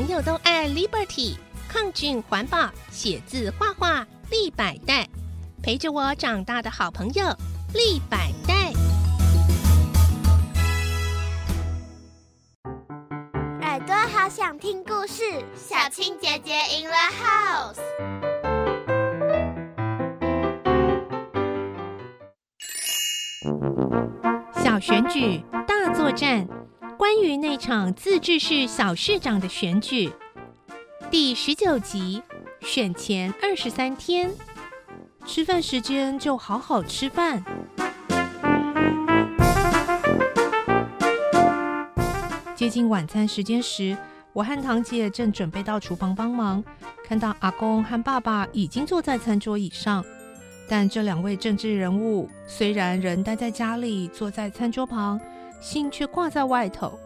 朋友都爱 Liberty，抗菌环保，写字画画立百代，陪着我长大的好朋友立百代。耳朵好想听故事，小青姐姐 in the house。小选举大作战，关于那场自治市小市长的选举，第十九集，选前二十三天，吃饭时间就好好吃饭。接近晚餐时间时，我和堂姐正准备到厨房帮忙，看到阿公和爸爸已经坐在餐桌椅上。但这两位政治人物虽然人待在家里，坐在餐桌旁，心却挂在外头，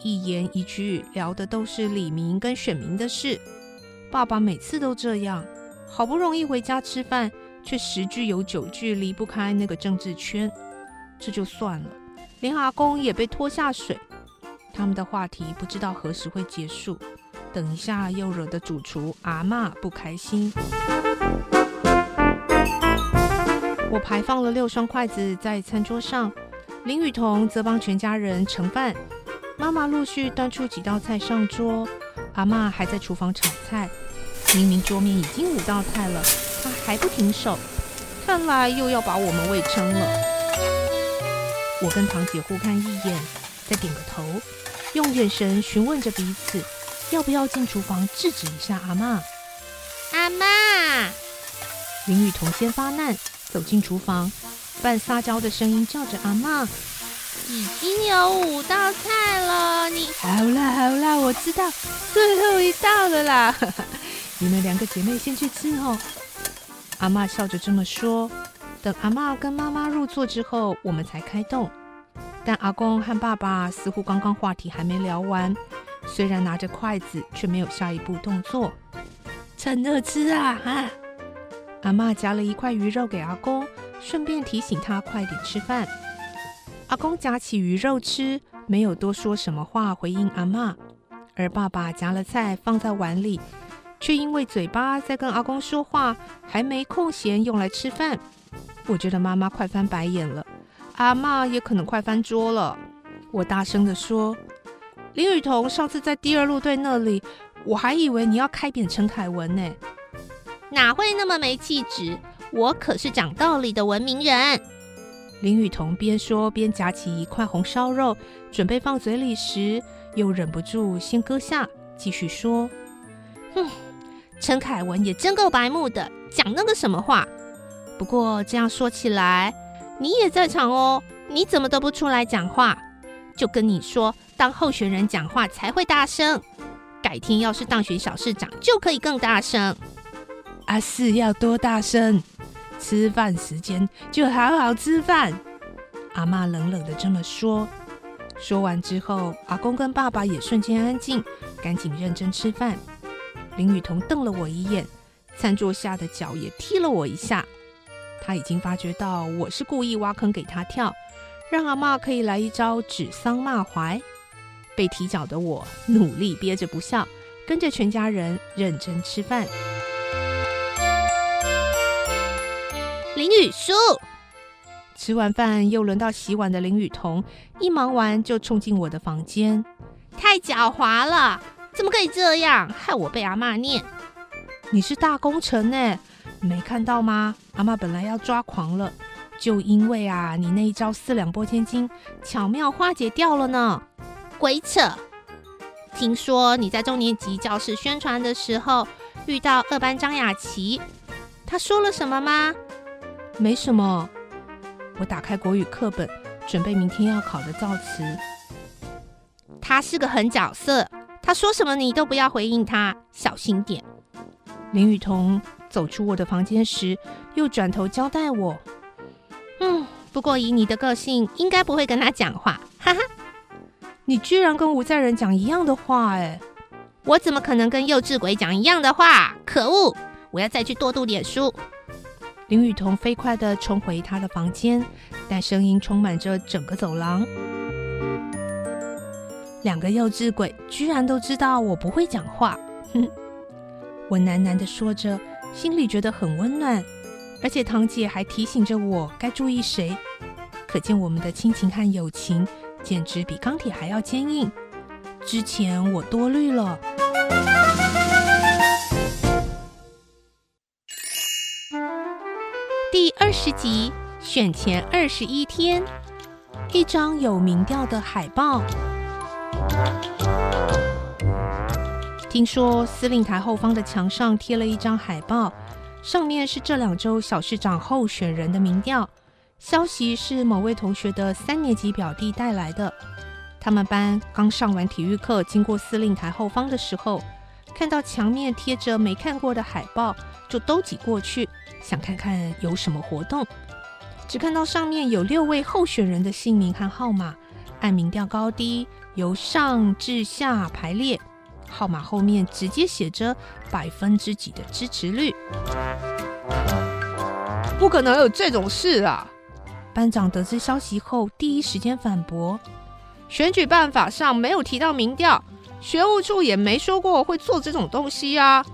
一言一句聊的都是李明跟选民的事。爸爸每次都这样，好不容易回家吃饭，却十句有九句离不开那个政治圈。这就算了，连阿公也被拖下水。他们的话题不知道何时会结束，等一下又惹得主厨阿妈不开心。我排放了六双筷子在餐桌上，林雨桐则帮全家人盛饭。妈妈陆续端出几道菜上桌，阿妈还在厨房炒菜。明明桌面已经五道菜了，她还不停手，看来又要把我们喂撑了。我跟堂姐互看一眼，再点个头，用眼神询问着彼此，要不要进厨房制止一下阿妈？阿妈，林雨桐先发难。走进厨房，半撒娇的声音叫着阿妈：“已经有五道菜了，你好啦好啦，我知道最后一道了啦。你们两个姐妹先去吃哦。”阿妈笑着这么说。等阿妈跟妈妈入座之后，我们才开动。但阿公和爸爸似乎刚刚话题还没聊完，虽然拿着筷子，却没有下一步动作。趁热吃啊！哈。阿妈夹了一块鱼肉给阿公，顺便提醒他快点吃饭。阿公夹起鱼肉吃，没有多说什么话回应阿妈。而爸爸夹了菜放在碗里，却因为嘴巴在跟阿公说话，还没空闲用来吃饭。我觉得妈妈快翻白眼了，阿妈也可能快翻桌了。我大声的说：“林雨桐，上次在第二路队那里，我还以为你要开扁陈凯文呢。”哪会那么没气质？我可是讲道理的文明人。林雨桐边说边夹起一块红烧肉，准备放嘴里时，又忍不住先搁下，继续说：“哼，陈凯文也真够白目的，讲那个什么话。不过这样说起来，你也在场哦，你怎么都不出来讲话？就跟你说，当候选人讲话才会大声。改天要是当选小市长，就可以更大声。”阿四要多大声？吃饭时间就好好吃饭。阿妈冷冷的这么说。说完之后，阿公跟爸爸也瞬间安静，赶紧认真吃饭。林雨桐瞪了我一眼，餐桌下的脚也踢了我一下。他已经发觉到我是故意挖坑给他跳，让阿妈可以来一招指桑骂槐。被踢脚的我努力憋着不笑，跟着全家人认真吃饭。林雨书吃完饭，又轮到洗碗的林雨桐，一忙完就冲进我的房间。太狡猾了，怎么可以这样，害我被阿妈念？你是大功臣呢，没看到吗？阿妈本来要抓狂了，就因为啊，你那一招四两拨千斤，巧妙化解掉了呢。鬼扯！听说你在中年级教室宣传的时候，遇到二班张雅琪，他说了什么吗？没什么，我打开国语课本，准备明天要考的造词。他是个狠角色，他说什么你都不要回应他，小心点。林雨桐走出我的房间时，又转头交代我：“嗯，不过以你的个性，应该不会跟他讲话。”哈哈，你居然跟吴在人讲一样的话，哎，我怎么可能跟幼稚鬼讲一样的话？可恶！我要再去多读点书。林雨桐飞快地冲回他的房间，但声音充满着整个走廊。两个幼稚鬼居然都知道我不会讲话，哼！我喃喃的说着，心里觉得很温暖。而且堂姐还提醒着我该注意谁，可见我们的亲情和友情简直比钢铁还要坚硬。之前我多虑了。第二十集选前二十一天，一张有民调的海报。听说司令台后方的墙上贴了一张海报，上面是这两周小市长候选人的民调。消息是某位同学的三年级表弟带来的。他们班刚上完体育课，经过司令台后方的时候，看到墙面贴着没看过的海报，就都挤过去，想看看有什么活动。只看到上面有六位候选人的姓名和号码，按民调高低由上至下排列。号码后面直接写着百分之几的支持率，不可能有这种事啊！班长得知消息后，第一时间反驳：选举办法上没有提到民调，学务处也没说过会做这种东西啊。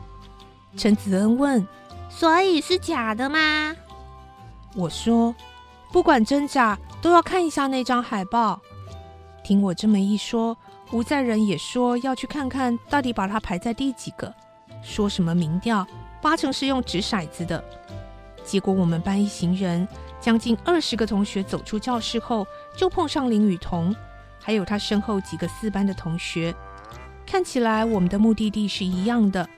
陈子恩问：“所以是假的吗？”我说：“不管真假，都要看一下那张海报。”听我这么一说。吴在仁也说要去看看到底把他排在第几个，说什么民调八成是用掷骰子的。结果我们班一行人将近二十个同学走出教室后，就碰上林雨桐，还有他身后几个四班的同学。看起来我们的目的地是一样的，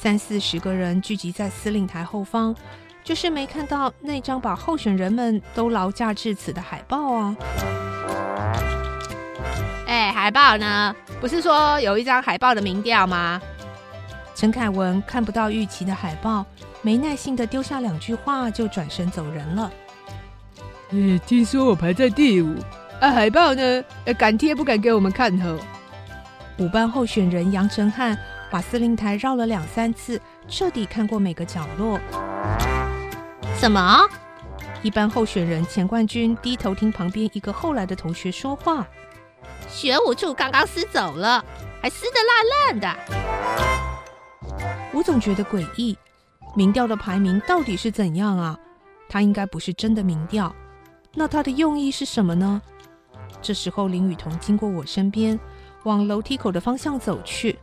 三四十个人聚集在司令台后方，就是没看到那张把候选人们都劳驾至此的海报啊。哎，海报呢？不是说有一张海报的民调吗？陈凯文看不到预期的海报，没耐心的丢下两句话，就转身走人了。嗯，听说我排在第五，啊，海报呢？敢贴不敢给我们看哦。五班候选人杨成汉把司令台绕了两三次，彻底看过每个角落。什么？一般候选人钱冠军低头听旁边一个后来的同学说话。学武处刚刚撕走了，还撕得烂烂的。我总觉得诡异，民调的排名到底是怎样啊？它应该不是真的民调，那它的用意是什么呢？这时候林雨桐经过我身边，往楼梯口的方向走去。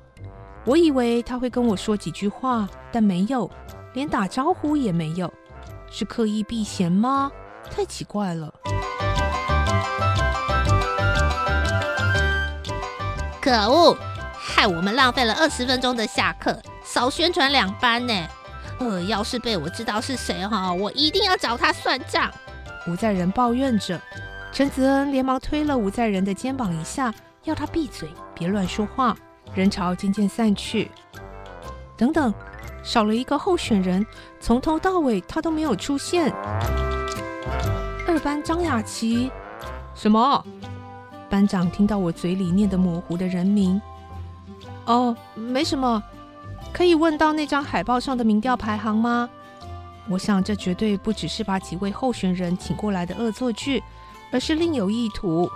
我以为他会跟我说几句话，但没有，连打招呼也没有，是刻意避嫌吗？太奇怪了。可恶！害我们浪费了二十分钟的下课，少宣传两班呢。呃，要是被我知道是谁哈，我一定要找他算账。吴在仁抱怨着，陈子恩连忙推了吴在仁的肩膀一下，要他闭嘴，别乱说话。人潮渐渐散去。等等，少了一个候选人，从头到尾他都没有出现。二班张雅琪，什么？班长听到我嘴里念的模糊的人名，哦，没什么，可以问到那张海报上的民调排行吗？我想这绝对不只是把几位候选人请过来的恶作剧，而是另有意图。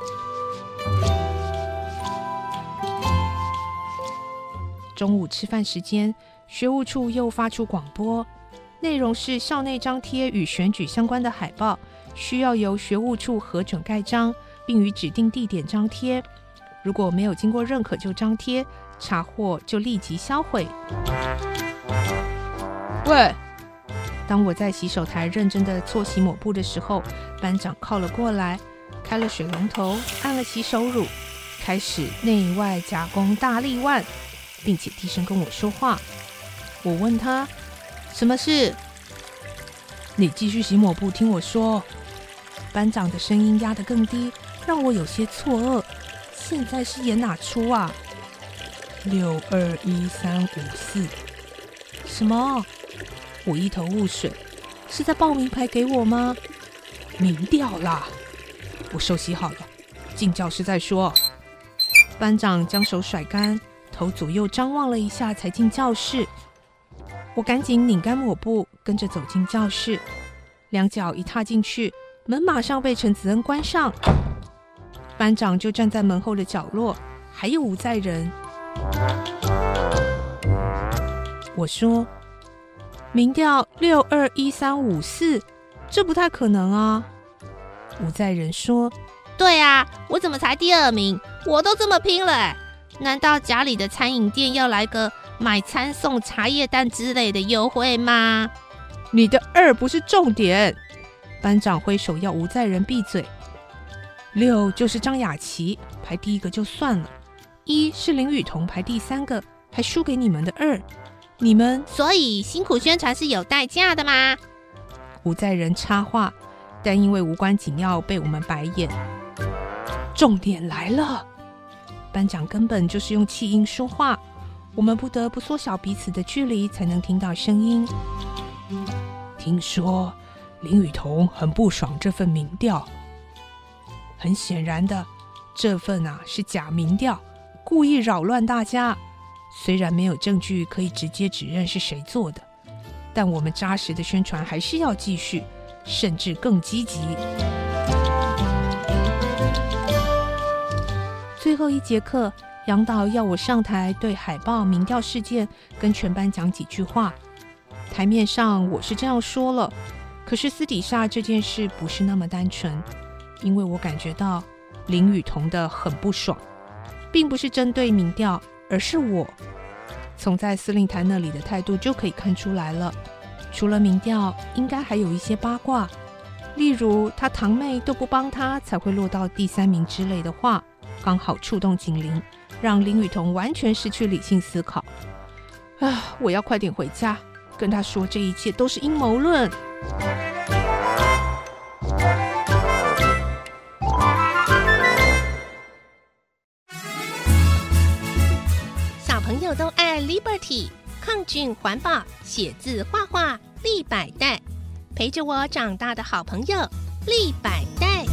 中午吃饭时间，学务处又发出广播，内容是校内张贴与选举相关的海报，需要由学务处核准盖章。并于指定地点张贴，如果没有经过认可就张贴，查获就立即销毁。喂，当我在洗手台认真的搓洗抹布的时候，班长靠了过来，开了水龙头，按了洗手乳，开始内外夹攻大力腕，并且低声跟我说话。我问他什么事，你继续洗抹布，听我说。班长的声音压得更低。让我有些错愕，现在是演哪出啊？六二一三五四，什么？我一头雾水，是在报名牌给我吗？明掉啦！我收洗好了，进教室再说。班长将手甩干，头左右张望了一下，才进教室。我赶紧拧干抹布，跟着走进教室。两脚一踏进去，门马上被陈子恩关上。班长就站在门后的角落，还有吴在仁。我说，民调六二一三五四，这不太可能啊。吴在仁说：“对啊，我怎么才第二名？我都这么拼了，难道家里的餐饮店要来个买餐送茶叶蛋之类的优惠吗？”你的二不是重点。班长挥手要吴在仁闭嘴。六就是张雅琪排第一个就算了，一是林雨桐排第三个，还输给你们的二。你们所以辛苦宣传是有代价的吗？吴在仁插话，但因为无关紧要，被我们白眼。重点来了，班长根本就是用气音说话，我们不得不缩小彼此的距离，才能听到声音。听说林雨桐很不爽这份民调，很显然的，这份啊是假民调，故意扰乱大家。虽然没有证据可以直接指认是谁做的，但我们扎实的宣传还是要继续，甚至更积极。最后一节课，杨导要我上台对海报民调事件跟全班讲几句话。台面上我是这样说了，可是私底下这件事不是那么单纯，因为我感觉到林雨桐的很不爽，并不是针对民调。而是我从在司令台那里的态度就可以看出来了。除了民调，应该还有一些八卦，例如他堂妹都不帮他，才会落到第三名之类的话，刚好触动警铃，让林雨桐完全失去理性思考。啊！我要快点回家，跟他说这一切都是阴谋论。小朋友都爱 Liberty，抗菌环保，写字画画立百代，陪着我长大的好朋友立百代。